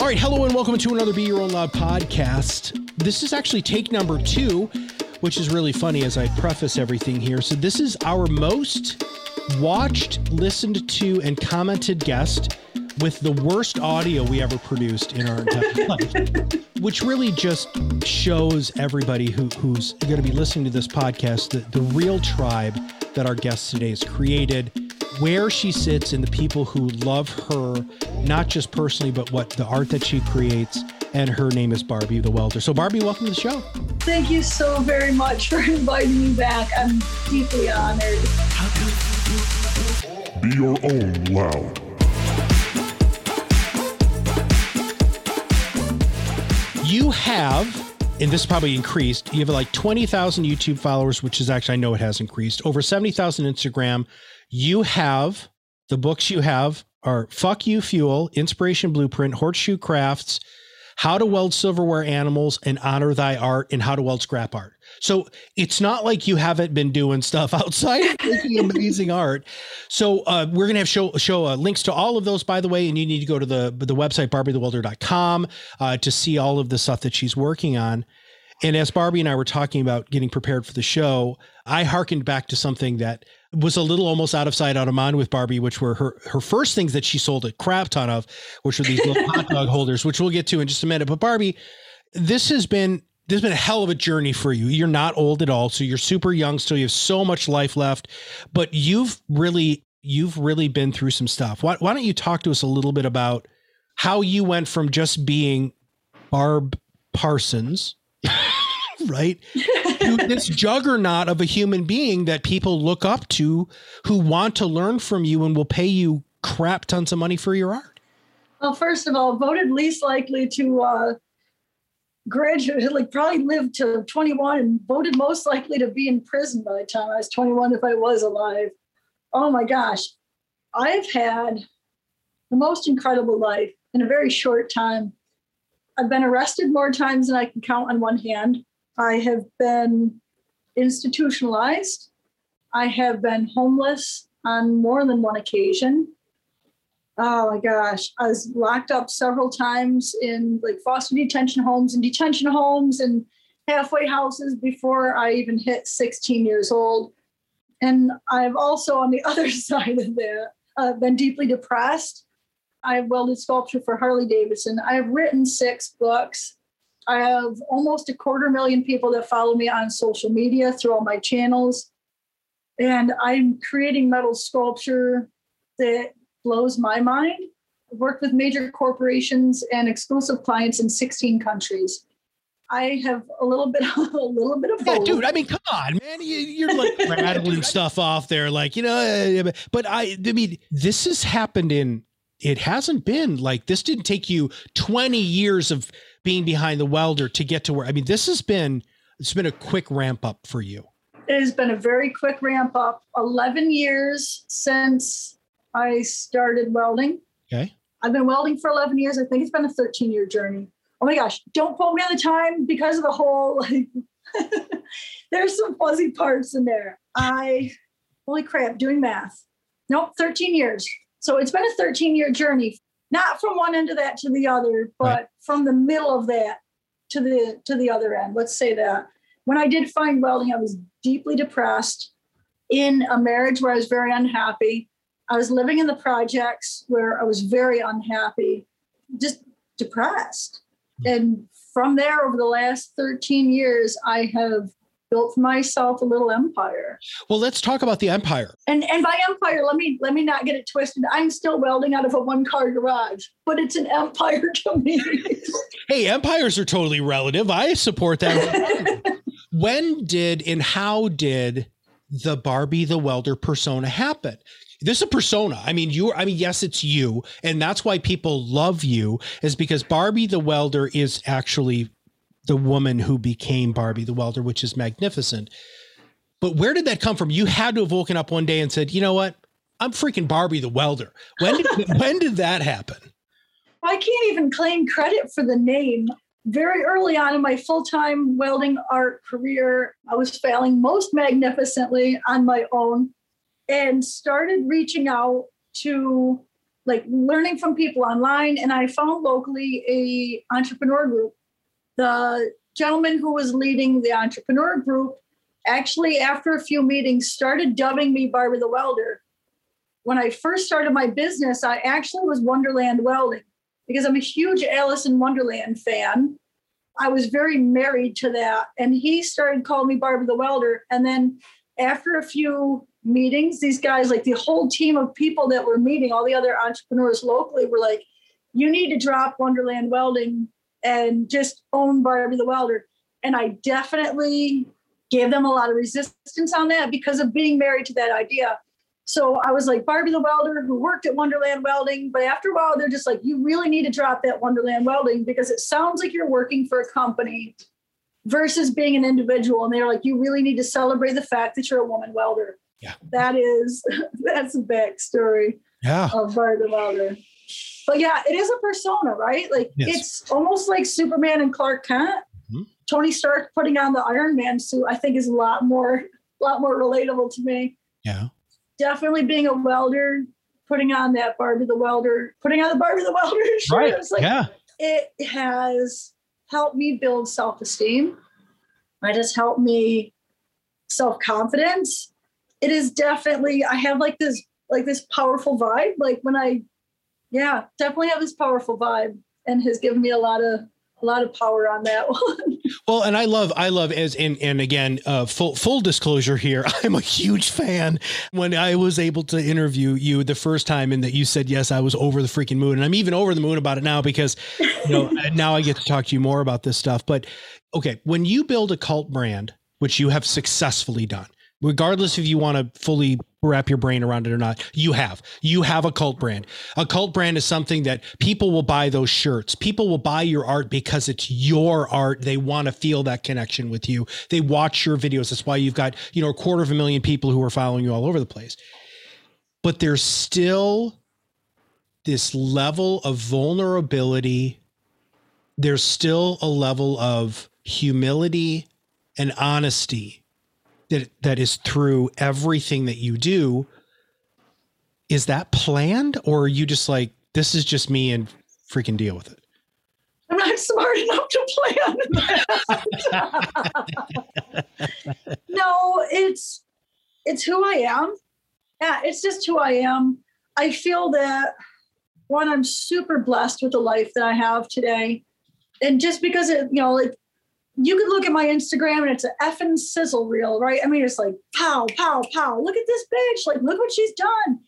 All right, hello and welcome to another Be Your Own Loud podcast. This is actually take number two, which is really funny as I preface everything here. So, this is our most watched, listened to, and commented guest with the worst audio we ever produced in our entire life, which really just shows everybody who, who's going to be listening to this podcast the, the real tribe that our guest today has created, where she sits, and the people who love her, not just personally, but what the art that she creates. And her name is Barbie the Welder. So, Barbie, welcome to the show. Thank you so very much for inviting me back. I'm deeply honored. Be your own loud. You have, and this probably increased, you have like 20,000 YouTube followers, which is actually, I know it has increased, over 70,000 Instagram. You have, the books you have are Fuck You Fuel, Inspiration Blueprint, Horseshoe Crafts, How to Weld Silverware Animals, and Honor Thy Art, and How to Weld Scrap Art. So it's not like you haven't been doing stuff outside of making amazing art. So uh, we're gonna have show show uh, links to all of those, by the way, and you need to go to the the website barbiethewelder.com uh, to see all of the stuff that she's working on. And as Barbie and I were talking about getting prepared for the show, I harkened back to something that was a little almost out of sight, out of mind with Barbie, which were her her first things that she sold a crap ton of, which were these little hot dog holders, which we'll get to in just a minute. But Barbie, this has been this has been a hell of a journey for you. You're not old at all, so you're super young still. You have so much life left, but you've really you've really been through some stuff. Why, why don't you talk to us a little bit about how you went from just being Barb Parsons, right, to this juggernaut of a human being that people look up to, who want to learn from you and will pay you crap tons of money for your art. Well, first of all, voted least likely to uh, graduate, like probably lived to 21 and voted most likely to be in prison by the time I was 21 if I was alive. Oh my gosh. I've had the most incredible life in a very short time. I've been arrested more times than I can count on one hand. I have been institutionalized. I have been homeless on more than one occasion. Oh my gosh. I was locked up several times in like foster detention homes and detention homes and halfway houses before I even hit 16 years old. And I've also, on the other side of that, uh, been deeply depressed. I've welded sculpture for Harley Davidson. I have written six books. I have almost a quarter million people that follow me on social media through all my channels. And I'm creating metal sculpture that blows my mind. I've worked with major corporations and exclusive clients in 16 countries. I have a little bit, a little bit of Yeah, both. dude. I mean, come on, man. You, you're like rattling stuff off there, like you know. uh, But I, I mean, this has happened in. It hasn't been like this. Didn't take you 20 years of being behind the welder to get to where. I mean, this has been. It's been a quick ramp up for you. It has been a very quick ramp up. 11 years since I started welding. Okay. I've been welding for 11 years. I think it's been a 13 year journey. Oh my gosh, don't quote me on the time because of the whole, like, there's some fuzzy parts in there. I, holy crap, doing math. Nope, 13 years. So it's been a 13 year journey, not from one end of that to the other, but Right. from the middle of that to the to the other end. Let's say that. When I did find welding, I was deeply depressed in a marriage where I was very unhappy. I was living in the projects where I was very unhappy, just depressed. Mm-hmm. And from there, over the last 13 years, I have built for myself a little empire. Well, let's talk about the empire. And and by empire, let me let me not get it twisted. I'm still welding out of a one-car garage, but it's an empire to me. Hey, empires are totally relative. I support that. when did and how did the Barbie the welder persona happen? This is a persona. I mean, you I mean, yes, it's you, and that's why people love you, is because Barbie the welder is actually the woman who became Barbie the welder, which is magnificent. But where did that come from? You had to have woken up one day and said, you know what? I'm freaking Barbie the welder. When did, when did that happen? I can't even claim credit for the name. Very early on in my full time welding art career, I was failing most magnificently on my own and started reaching out to like learning from people online. And I found locally a entrepreneur group. The gentleman who was leading the entrepreneur group actually, after a few meetings, started dubbing me Barbara the Welder. When I first started my business, I actually was Wonderland Welding because I'm a huge Alice in Wonderland fan. I was very married to that. And he started calling me Barbara the Welder. And then after a few meetings, these guys, like the whole team of people that were meeting, all the other entrepreneurs locally were like, you need to drop Wonderland Welding and just own Barbie the Welder. And I definitely gave them a lot of resistance on that because of being married to that idea. So I was like Barbie the welder who worked at Wonderland Welding, but after a while they're just like, you really need to drop that Wonderland Welding because it sounds like you're working for a company versus being an individual. And they're like, you really need to celebrate the fact that you're a woman welder. Yeah. That is that's the backstory Yeah. of Barbie the welder. But yeah, it is a persona, right? Like Yes. it's almost like Superman and Clark Kent. Mhm. Tony Stark putting on the Iron Man suit, I think is a lot more, a lot more relatable to me Yeah. definitely being a welder, putting on that Barbie the welder, putting on the Barbie the welder shirt. Right. It's like yeah. it has helped me build self-esteem. It has helped me self-confidence. It is definitely I have like this like this powerful vibe. Like when I yeah, definitely have this powerful vibe and has given me a lot of a lot of power on that one. Well, and I love, I love as and and again, uh, full full disclosure here, I'm a huge fan. When I was able to interview you the first time, and that you said yes, I was over the freaking moon, and I'm even over the moon about it now because you know now I get to talk to you more about this stuff. But okay, when you build a cult brand, which you have successfully done, regardless if you want to fully wrap your brain around it or not, you have. You have a cult brand. A cult brand is something that people will buy those shirts. People will buy your art because it's your art. They want to feel that connection with you. They watch your videos. That's why you've got, you know, a quarter of a million people who are following you all over the place. But there's still this level of vulnerability. There's still a level of humility and honesty that that is through everything that you do is that planned or are you just like this is just me and freaking deal with it I'm not smart enough to plan no, it's it's who I am. Yeah, it's just who I am. I feel that one, I'm super blessed with the life that I have today. And just because it, you know, like you could look at my Instagram and it's an effing sizzle reel, right? I mean, it's like pow, pow, pow. Look at this bitch. Like, look what she's done.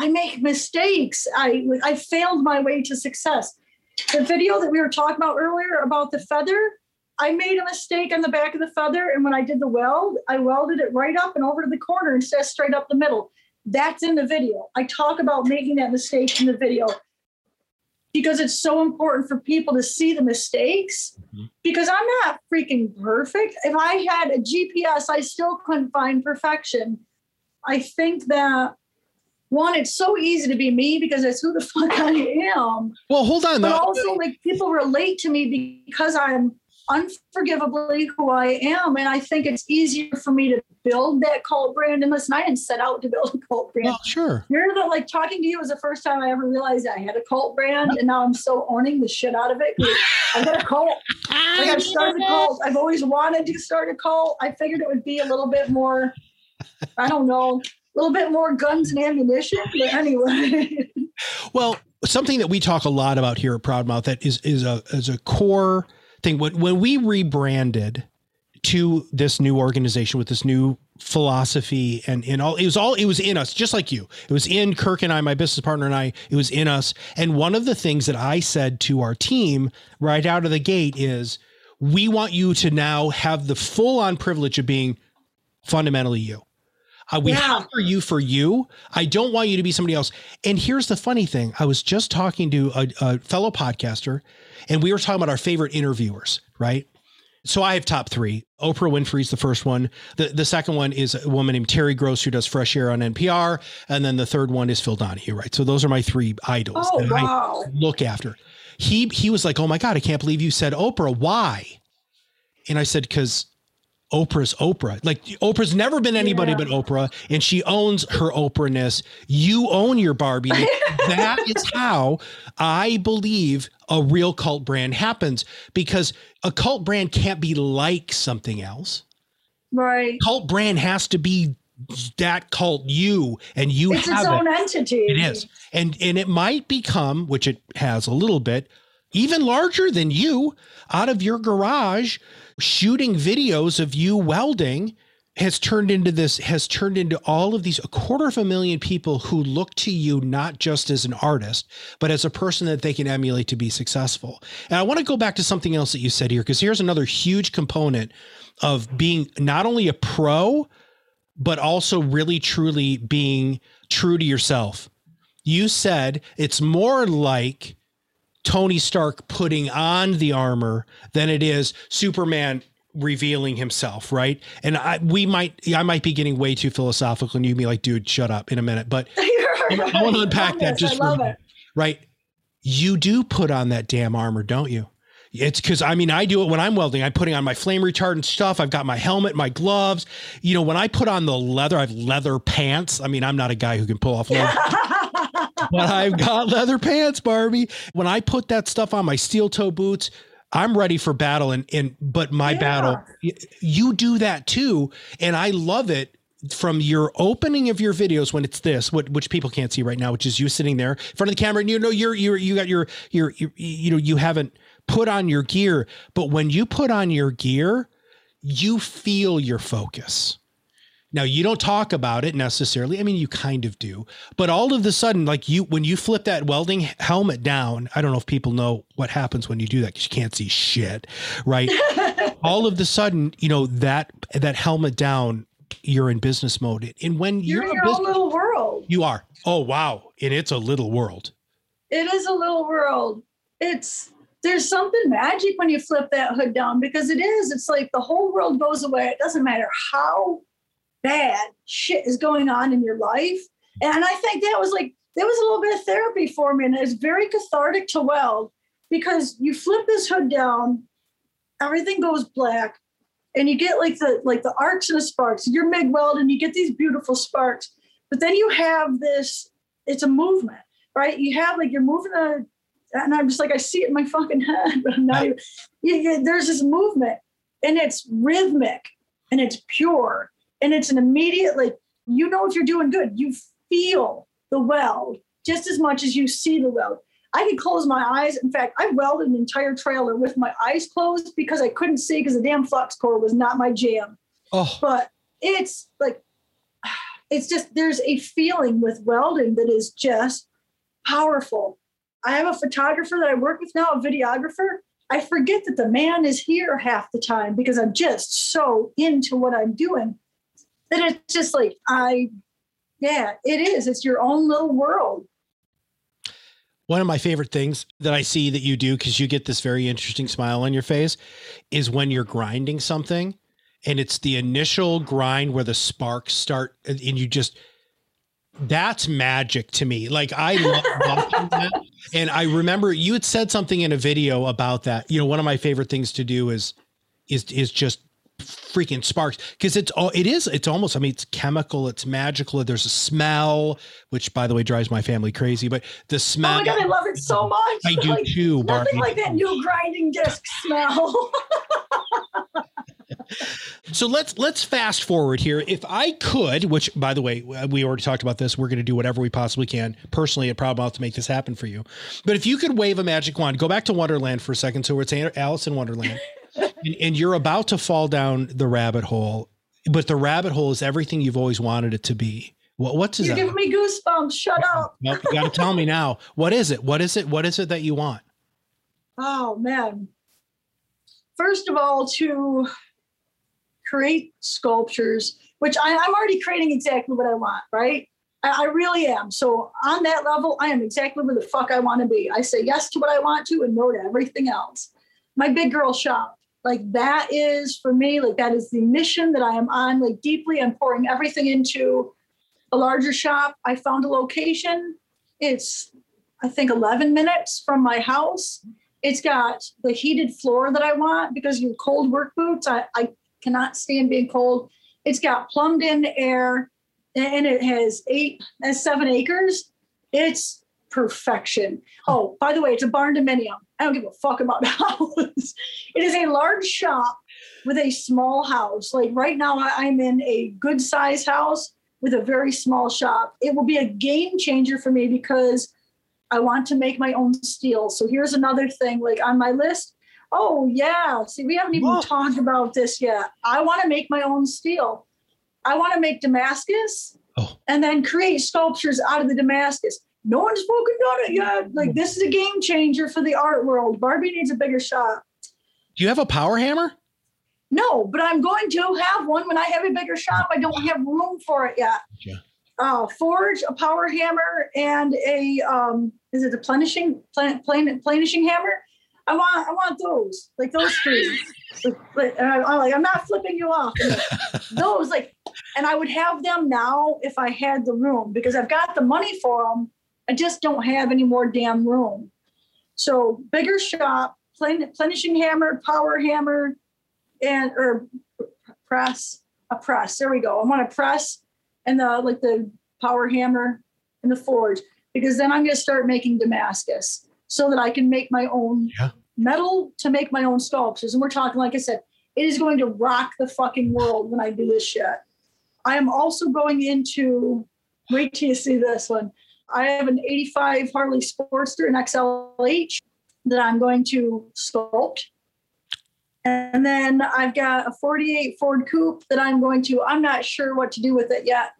I make mistakes. I I failed my way to success the video that we were talking about earlier about the feather, I made a mistake on the back of the feather. And when I did the weld, I welded it right up and over to the corner instead of straight up the middle. That's in the video. I talk about making that mistake in the video because it's so important for people to see the mistakes Mhm. because I'm not freaking perfect. If I had a GPS, I still couldn't find perfection. I think that one, it's so easy to be me because that's who the fuck I am well hold on but though. also like people relate to me because I'm unforgivably who I am, and I think it's easier for me to build that cult brand. And listen, I didn't set out to build a cult brand. well sure You're the like talking to you was the first time I ever realized I had a cult brand, and now I'm so owning the shit out of it. I got a cult. Like I've started a cult. I've always wanted to start a cult. I figured it would be a little bit more, I don't know, a little bit more guns and ammunition. But anyway. Well, something that we talk a lot about here at Proudmouth that is is a is a core thing. When when we rebranded to this new organization with this new philosophy and and all it was all it was in us, just like you. It was in Kirk and I, my business partner and I. It was in us. And one of the things that I said to our team right out of the gate is, we want you to now have the full on privilege of being fundamentally you. Uh, we Yeah. hire you for you. I don't want you to be somebody else. And here's the funny thing: I was just talking to a, a fellow podcaster, and we were talking about our favorite interviewers, right? So I have top three. Oprah Winfrey's the first one. The the second one is a woman named Terry Gross who does Fresh Air on NPR, and then the third one is Phil Donahue, right? So those are my three idols Oh that I look after. He he was like, "Oh my god, I can't believe you said Oprah. Why?" And I said, "Because Oprah's Oprah. Like Oprah's never been anybody Yeah. but Oprah, and she owns her Oprahness. You own your Barbie. that is how I believe a real cult brand happens because a cult brand can't be like something else. Right. Cult brand has to be that cult you and you It's have its it. own entity. It is. And and it might become, which it has a little bit, even larger than you out of your garage shooting videos of you welding has turned into this has turned into all of these a quarter of a million people who look to you not just as an artist but as a person that they can emulate to be successful. And i want to go back to something else that you said here because here's another huge component of being not only a pro but also really truly being true to yourself. You said it's more like Tony Stark putting on the armor than it is Superman revealing himself, right? And I we might I might be getting way too philosophical and you'd be like, dude, shut up in a minute. But I I wanna unpack that just for a minute. right, you do put on that damn armor, don't you? It's because I mean I do it when I'm welding. I'm putting on my flame retardant stuff. I've got my helmet, my gloves. You know, when I put on the leather, I have leather pants. I mean, I'm not a guy who can pull off leather but I've got leather pants, Barbie. When I put that stuff on my steel toe boots, I'm ready for battle. And and but my Yeah. battle, you do that too, and I love it. From your opening of your videos, when it's this, what which people can't see right now, which is you sitting there in front of the camera, and you know you're you're you got your your, your you know you haven't put on your gear, but when you put on your gear, you feel your focus. Now you don't talk about it necessarily. I mean, you kind of do, but all of a sudden, like you, when you flip that welding helmet down, I don't know if people know what happens when you do that because you can't see shit, right? all of the sudden, you know that that helmet down, you're in business mode, and when You're you're, in a your business, own little world. you are. Oh wow, and it's a little world. It is a little world. It's there's something magic when you flip that hood down because it is. It's like the whole world goes away. It doesn't matter how bad shit is going on in your life. And I think that was like that was a little bit of therapy for me, and it was very cathartic to weld because you flip this hood down, everything goes black, and you get like the like the arcs and the sparks. You're MIG weld, and you get these beautiful sparks. But then you have this. It's a movement, right? You have like you're moving a, and I'm just like I see it in my fucking head, but I'm not even. You, you, there's this movement, and it's rhythmic, and it's pure, and it's an immediate like you know if you're doing good. You feel the weld just as much as you see the weld. I could close my eyes. In fact, I welded an entire trailer with my eyes closed because I couldn't see because the damn flux core was not my jam. Oh, But it's like, it's just, there's a feeling with welding that is just powerful. I have a photographer that I work with now, a videographer. I forget that the man is here half the time because I'm just so into what I'm doing that it's just like, I, yeah, it is. It's your own little world. One of my favorite things that I see that you do, because you get this very interesting smile on your face, is when you're grinding something and it's the initial grind where the sparks start and you just, that's magic to me. Like I love that. And I remember you had said something in a video about that. You know, one of my favorite things to do is, is, is just freaking sparks because it's all it is it's almost i mean it's chemical it's magical there's a smell which by the way drives my family crazy but the Oh smell my God, I love it so much. I do Like, too, Barbie. Nothing like that new grinding disc smell. So let's let's fast forward here. If I could, which by the way, we already talked about this, we're going to do whatever we possibly can. Personally, I'd probably have to make this happen for you. But if you could wave a magic wand, go back to Wonderland for a second. So it's Alice in Wonderland, and, and you're about to fall down the rabbit hole, but the rabbit hole is everything you've always wanted it to be. What what's You're that? giving me goosebumps. Shut up. Nope, you got to tell me now. What is it? What is it? What is it that you want? Oh man. First of all, to create sculptures, which I, I'm already creating exactly what I want, right? I, I really am. So on that level, I am exactly where the fuck I want to be. I say yes to what I want to and no to everything else. My big girl shop, like that is for me, like that is the mission that I am on, like deeply. I'm pouring everything into a larger shop. I found a location. It's, I think, 11 minutes from my house. It's got the heated floor that I want because your cold work boots, I, I cannot stand being cold. It's got plumbed in air and it has eight, has seven acres. It's perfection. Oh, by the way, it's a barndominium. I don't give a fuck about the house. it is a large shop with a small house. Like right now, I'm in a good size house with a very small shop. It will be a game changer for me because I want to make my own steel. So here's another thing like on my list. Oh, yeah. See, we haven't even Whoa. talked about this yet. I want to make my own steel. I want to make Damascus Oh. and then create sculptures out of the Damascus. No one's spoken done it yet. Like, this is a game changer for the art world. Barbie needs a bigger shop. Do you have a power hammer? No, but I'm going to have one when I have a bigger shop. I don't have room for it yet. Yeah. Uh, forge, a power hammer, and a um, is it a planishing plan, plan, planishing hammer? I want I want those like those three. like, and I, I'm like I'm not flipping you off. those like, and I would have them now if I had the room because I've got the money for them. I just don't have any more damn room. So bigger shop, plen- planishing hammer, power hammer, and or press a press. There we go. I want a press and the like the power hammer and the forge because then I'm going to start making Damascus so that I can make my own Yeah. metal to make my own sculptures. And we're talking, like I said, it is going to rock the fucking world when I do this shit. I am also going into. Wait till you see this one. I have an 85 Harley Sportster in XLH that I'm going to sculpt. And then I've got a 48 Ford Coupe that I'm going to, I'm not sure what to do with it yet.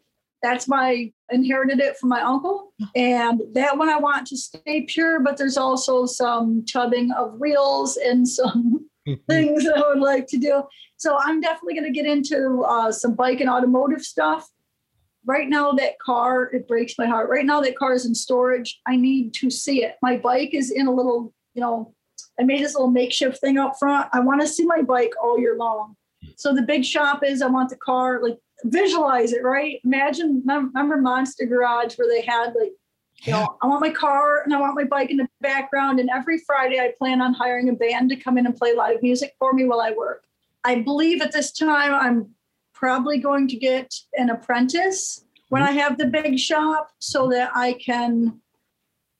That's my inherited it from my uncle. And that one I want to stay pure, but there's also some tubbing of reels and some things that I would like to do. So I'm definitely going to get into uh, some bike and automotive stuff. Right now, that car, it breaks my heart. Right now, that car is in storage. I need to see it. My bike is in a little, you know, I made this little makeshift thing up front. I want to see my bike all year long. So the big shop is I want the car, like visualize it, right? Imagine, mem- remember Monster Garage where they had like, you know, I want my car and I want my bike in the background. And every Friday I plan on hiring a band to come in and play live music for me while I work. I believe at this time I'm probably going to get an apprentice when I have the big shop so that I can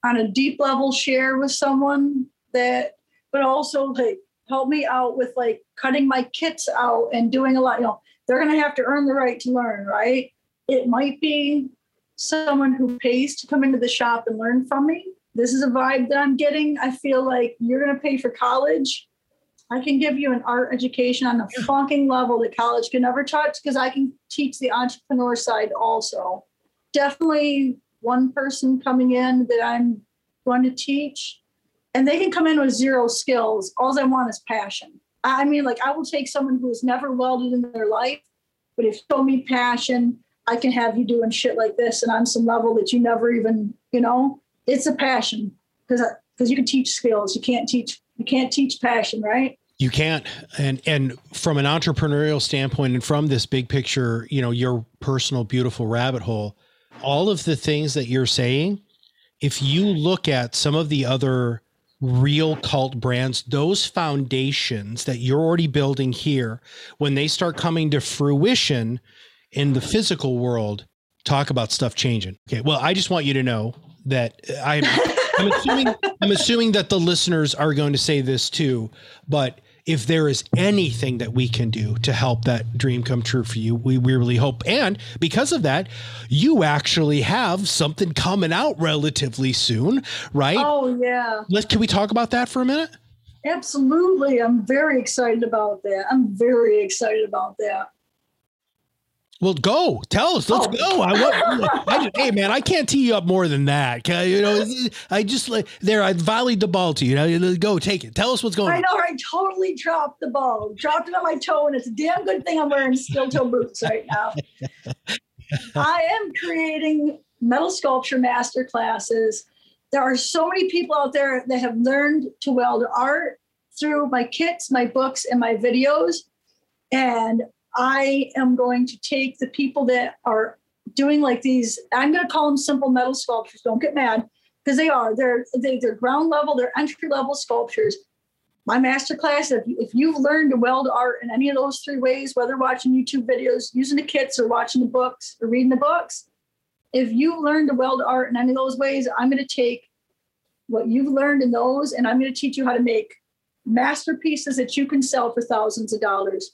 on a deep level share with someone that but also like help me out with like cutting my kits out and doing a lot you know they're going to have to earn the right to learn right? It might be someone who pays to come into the shop and learn from me. This is a vibe that i'm getting. I feel like you're going to pay for college i can give you an art education on a fucking level that college can never touch because i can teach the entrepreneur side also definitely one person coming in that i'm going to teach and they can come in with zero skills. All I want is passion. I mean, like I will take someone who has never welded in their life, but if you show me passion, I can have you doing shit like this and on some level that you never even, you know, it's a passion because because you can teach skills. You can't teach you can't teach passion, right? You can't. And and from an entrepreneurial standpoint and from this big picture, you know, your personal beautiful rabbit hole, all of the things that you're saying, if you look at some of the other real cult brands, those foundations that you're already building here, when they start coming to fruition in the physical world, talk about stuff changing. Okay. Well, I just want you to know that I'm I'm assuming I'm assuming that the listeners are going to say this too, but if there is anything that we can do to help that dream come true for you, we, we really hope. And because of that, you actually have something coming out relatively soon, right? Oh yeah, Let's, can we talk about that for a minute? absolutely. I'm very excited about that. I'm very excited about that. Well, go tell us. Let's Oh. go. I want. I just, hey, man, I can't tee you up more than that. I- You know, I just like there. I volleyed the ball to you. Now, go take it. Tell us what's going I on. know, I totally dropped the ball, dropped it on my toe, and it's a damn good thing I'm wearing steel toe boots right now. I am creating metal sculpture master classes. There are so many people out there that have learned to weld art through my kits, my books, and my videos. And I am going to take the people that are doing like these, I'm going to call them simple metal sculptures. Don't get mad because they are. They're, they, they're ground level, they're entry level sculptures. my masterclass, if, if you've learned to weld art in any of those three ways, whether watching YouTube videos, using the kits, or watching the books, or reading the books, if you've learned to weld art in any of those ways, I'm going to take what you've learned in those and I'm going to teach you how to make masterpieces that you can sell for thousands of dollars.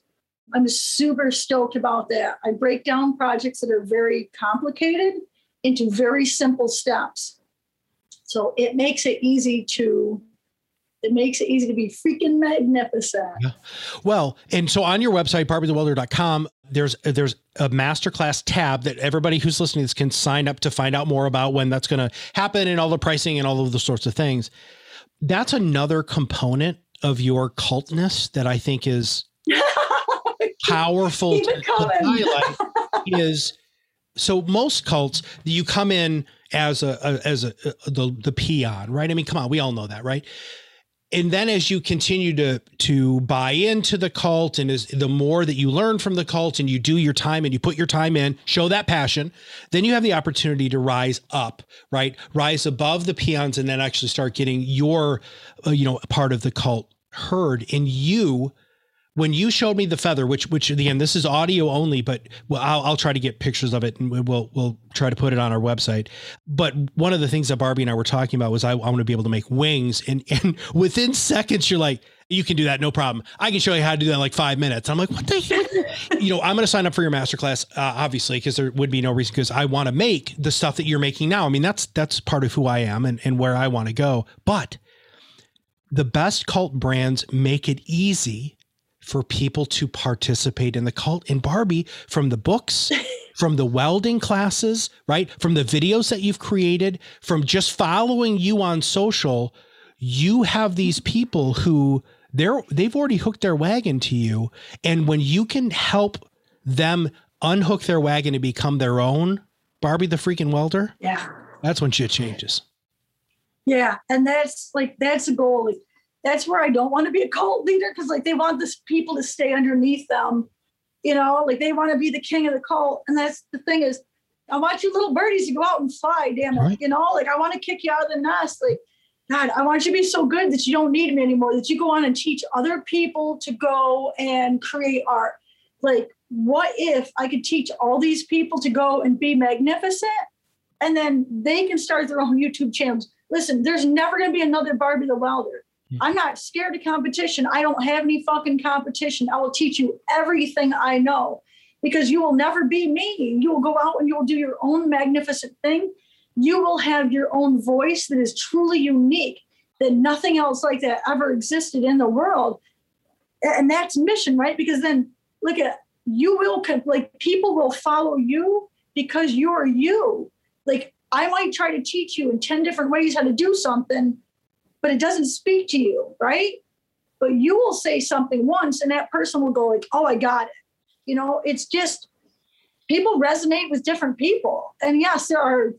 I'm super stoked about that. I break down projects that are very complicated into very simple steps. So it makes it easy to it makes it easy to be freaking magnificent. Yeah. Well, and so on your website, barbiethewelder.com, there's there's a masterclass tab that everybody who's listening to this can sign up to find out more about when that's going to happen and all the pricing and all of the sorts of things. That's another component of your cultness that I think is powerful to, highlight is so most cults you come in as a, a as a, a, the the peon right? I mean come on we all know that right? And then as you continue to to buy into the cult and as the more that you learn from the cult and you do your time and you put your time in show that passion then you have the opportunity to rise up right? Rise above the peons and then actually start getting your uh, you know part of the cult heard and you when you showed me the feather, which which again this is audio only, but well, I'll, I'll try to get pictures of it and we'll we'll try to put it on our website. But one of the things that Barbie and I were talking about was I, I want to be able to make wings, and and within seconds you're like, you can do that, no problem. I can show you how to do that in like five minutes. I'm like, what the heck? you know, I'm going to sign up for your masterclass, uh, obviously, because there would be no reason because I want to make the stuff that you're making now. I mean, that's that's part of who I am and and where I want to go, but. The best cult brands make it easy for people to participate in the cult. And Barbie, from the books, from the welding classes, right? From the videos that you've created, from just following you on social, you have these people who they're they've already hooked their wagon to you. And when you can help them unhook their wagon and become their own Barbie the freaking welder, yeah. That's when shit changes. Yeah. And that's like that's a goal. That's where I don't want to be a cult leader because like they want this people to stay underneath them, you know, like they want to be the king of the cult. And that's the thing is, I want you little birdies to go out and fly, damn it. Right. You know, like I want to kick you out of the nest. Like, God, I want you to be so good that you don't need me anymore, that you go on and teach other people to go and create art. Like, what if I could teach all these people to go and be magnificent and then they can start their own YouTube channels? Listen, there's never going to be another Barbie the Welder. I'm not scared of competition. I don't have any fucking competition. I will teach you everything I know because you will never be me. You will go out and you will do your own magnificent thing. You will have your own voice that is truly unique, that nothing else like that ever existed in the world. And that's mission, right? Because then look at you will like people will follow you because you're you. Like I might try to teach you in 10 different ways how to do something but it doesn't speak to you, right? But you will say something once and that person will go like, "Oh, I got it." You know, it's just people resonate with different people. And yes, there are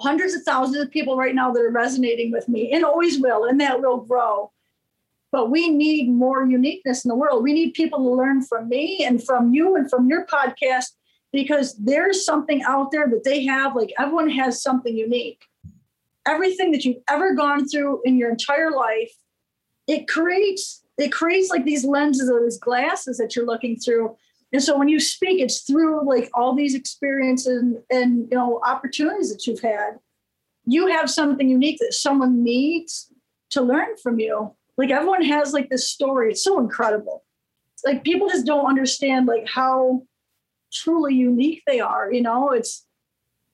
hundreds of thousands of people right now that are resonating with me and always will, and that will grow. But we need more uniqueness in the world. We need people to learn from me and from you and from your podcast because there's something out there that they have. Like everyone has something unique everything that you've ever gone through in your entire life it creates it creates like these lenses or these glasses that you're looking through. And so when you speak it's through like all these experiences and, and you know opportunities that you've had. You have something unique that someone needs to learn from you. Like everyone has like this story. It's so incredible. Like people just don't understand like how truly unique they are you know? It's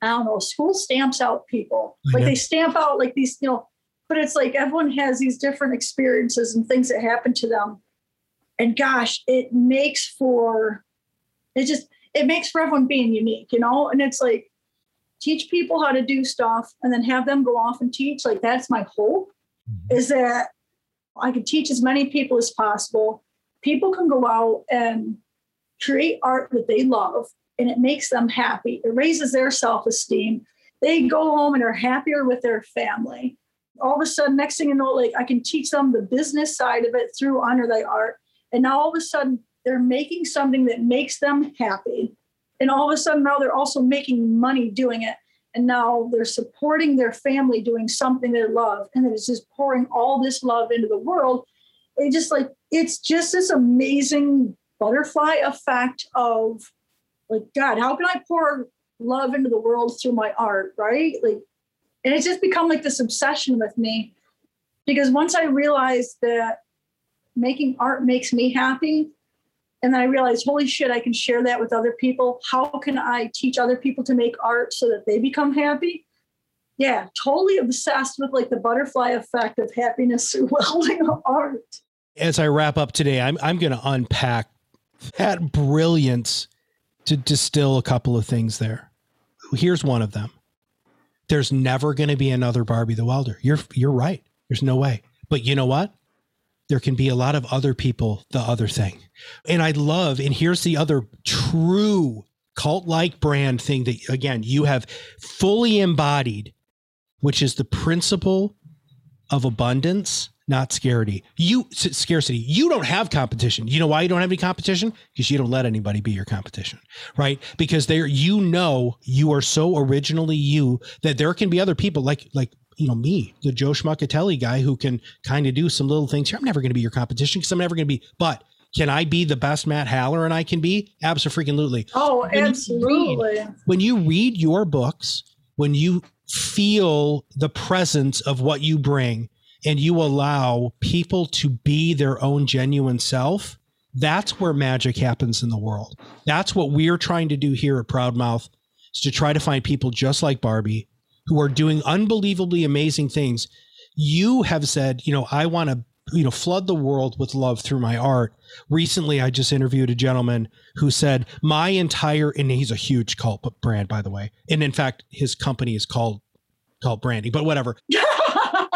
I don't know, school stamps out people. Like they stamp out like these, you know, but it's like everyone has these different experiences and things that happen to them. And gosh, it makes for it just it makes for everyone being unique, you know? And it's like teach people how to do stuff and then have them go off and teach. Like that's my hope mm-hmm. is that I can teach as many people as possible. People can go out and create art that they love and it makes them happy. It raises their self esteem. They go home and are happier with their family. All of a sudden, next thing you know, like I can teach them the business side of it through Honor Thy Art. And now all of a sudden, they're making something that makes them happy. And all of a sudden, now they're also making money doing it. And now they're supporting their family doing something they love. And it's just pouring all this love into the world. it just like it's just this amazing butterfly effect of like God, how can I pour love into the world through my art, right? Like, and it's just become like this obsession with me because once I realized that making art makes me happy, and then I realized, holy shit, I can share that with other people. How can I teach other people to make art so that they become happy? Yeah, totally obsessed with like the butterfly effect of happiness through welding art. As I wrap up today, I'm I'm going to unpack that brilliance to distill a couple of things there. Here's one of them. There's never going to be another Barbie the Welder. You're you're right. There's no way. But you know what? There can be a lot of other people the other thing. And I love and here's the other true cult-like brand thing that again you have fully embodied which is the principle of abundance not scarcity. You scarcity. You don't have competition. You know why you don't have any competition? Because you don't let anybody be your competition, right? Because there, you know, you are so originally you that there can be other people like like you know me, the Joe Schmuckatelli guy who can kind of do some little things here. I'm never going to be your competition because I'm never going to be. But can I be the best Matt Haller and I can be? Absolutely. Oh, when absolutely. You read, when you read your books, when you feel the presence of what you bring and you allow people to be their own genuine self, that's where magic happens in the world. That's what we're trying to do here at Proudmouth is to try to find people just like Barbie who are doing unbelievably amazing things. You have said, you know, I want to, you know, flood the world with love through my art. Recently, I just interviewed a gentleman who said, my entire, and he's a huge cult brand, by the way. And in fact, his company is called, called Brandy, but whatever.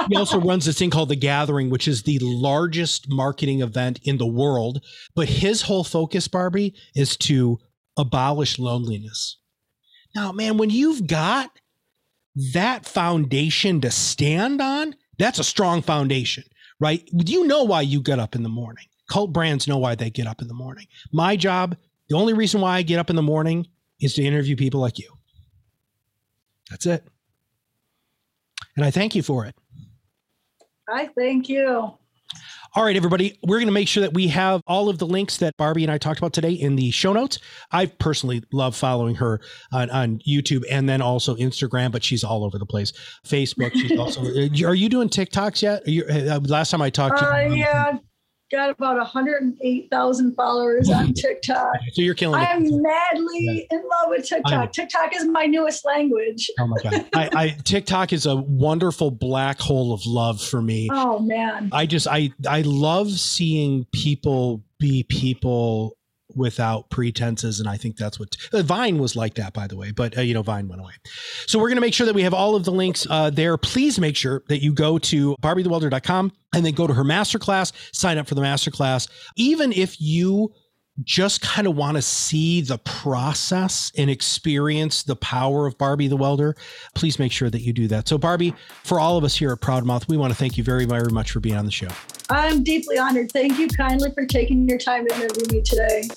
he also runs this thing called The Gathering, which is the largest marketing event in the world. But his whole focus, Barbie, is to abolish loneliness. Now, man, when you've got that foundation to stand on, that's a strong foundation, right? You know why you get up in the morning. Cult brands know why they get up in the morning. My job, the only reason why I get up in the morning is to interview people like you. That's it. And I thank you for it. I thank you. All right, everybody, we're going to make sure that we have all of the links that Barbie and I talked about today in the show notes. I personally love following her on, on YouTube and then also Instagram, but she's all over the place. Facebook, she's also. are you doing TikToks yet? You, uh, last time I talked to you. Uh, yeah, got about 108,000 followers on TikTok. So you're killing it. I'm madly yeah. in love with TikTok. TikTok is my newest language. Oh my God. I, I, TikTok is a wonderful black hole of love for me. Oh man. I just, I, I love seeing people be people without pretenses. And I think that's what uh, Vine was like that, by the way. But, uh, you know, Vine went away. So we're going to make sure that we have all of the links uh, there. Please make sure that you go to barbiethewelder.com and then go to her masterclass, sign up for the masterclass. Even if you just kind of want to see the process and experience the power of Barbie the Welder, please make sure that you do that. So, Barbie, for all of us here at Proudmouth, we want to thank you very, very much for being on the show. I'm deeply honored. Thank you kindly for taking your time to interview me today.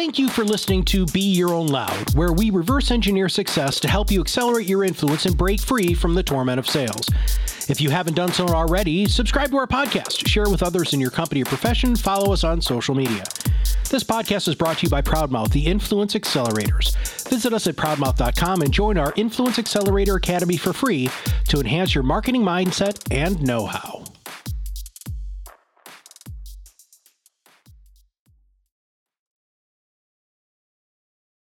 Thank you for listening to Be Your Own Loud, where we reverse engineer success to help you accelerate your influence and break free from the torment of sales. If you haven't done so already, subscribe to our podcast, share it with others in your company or profession, follow us on social media. This podcast is brought to you by Proudmouth, the Influence Accelerators. Visit us at proudmouth.com and join our Influence Accelerator Academy for free to enhance your marketing mindset and know how.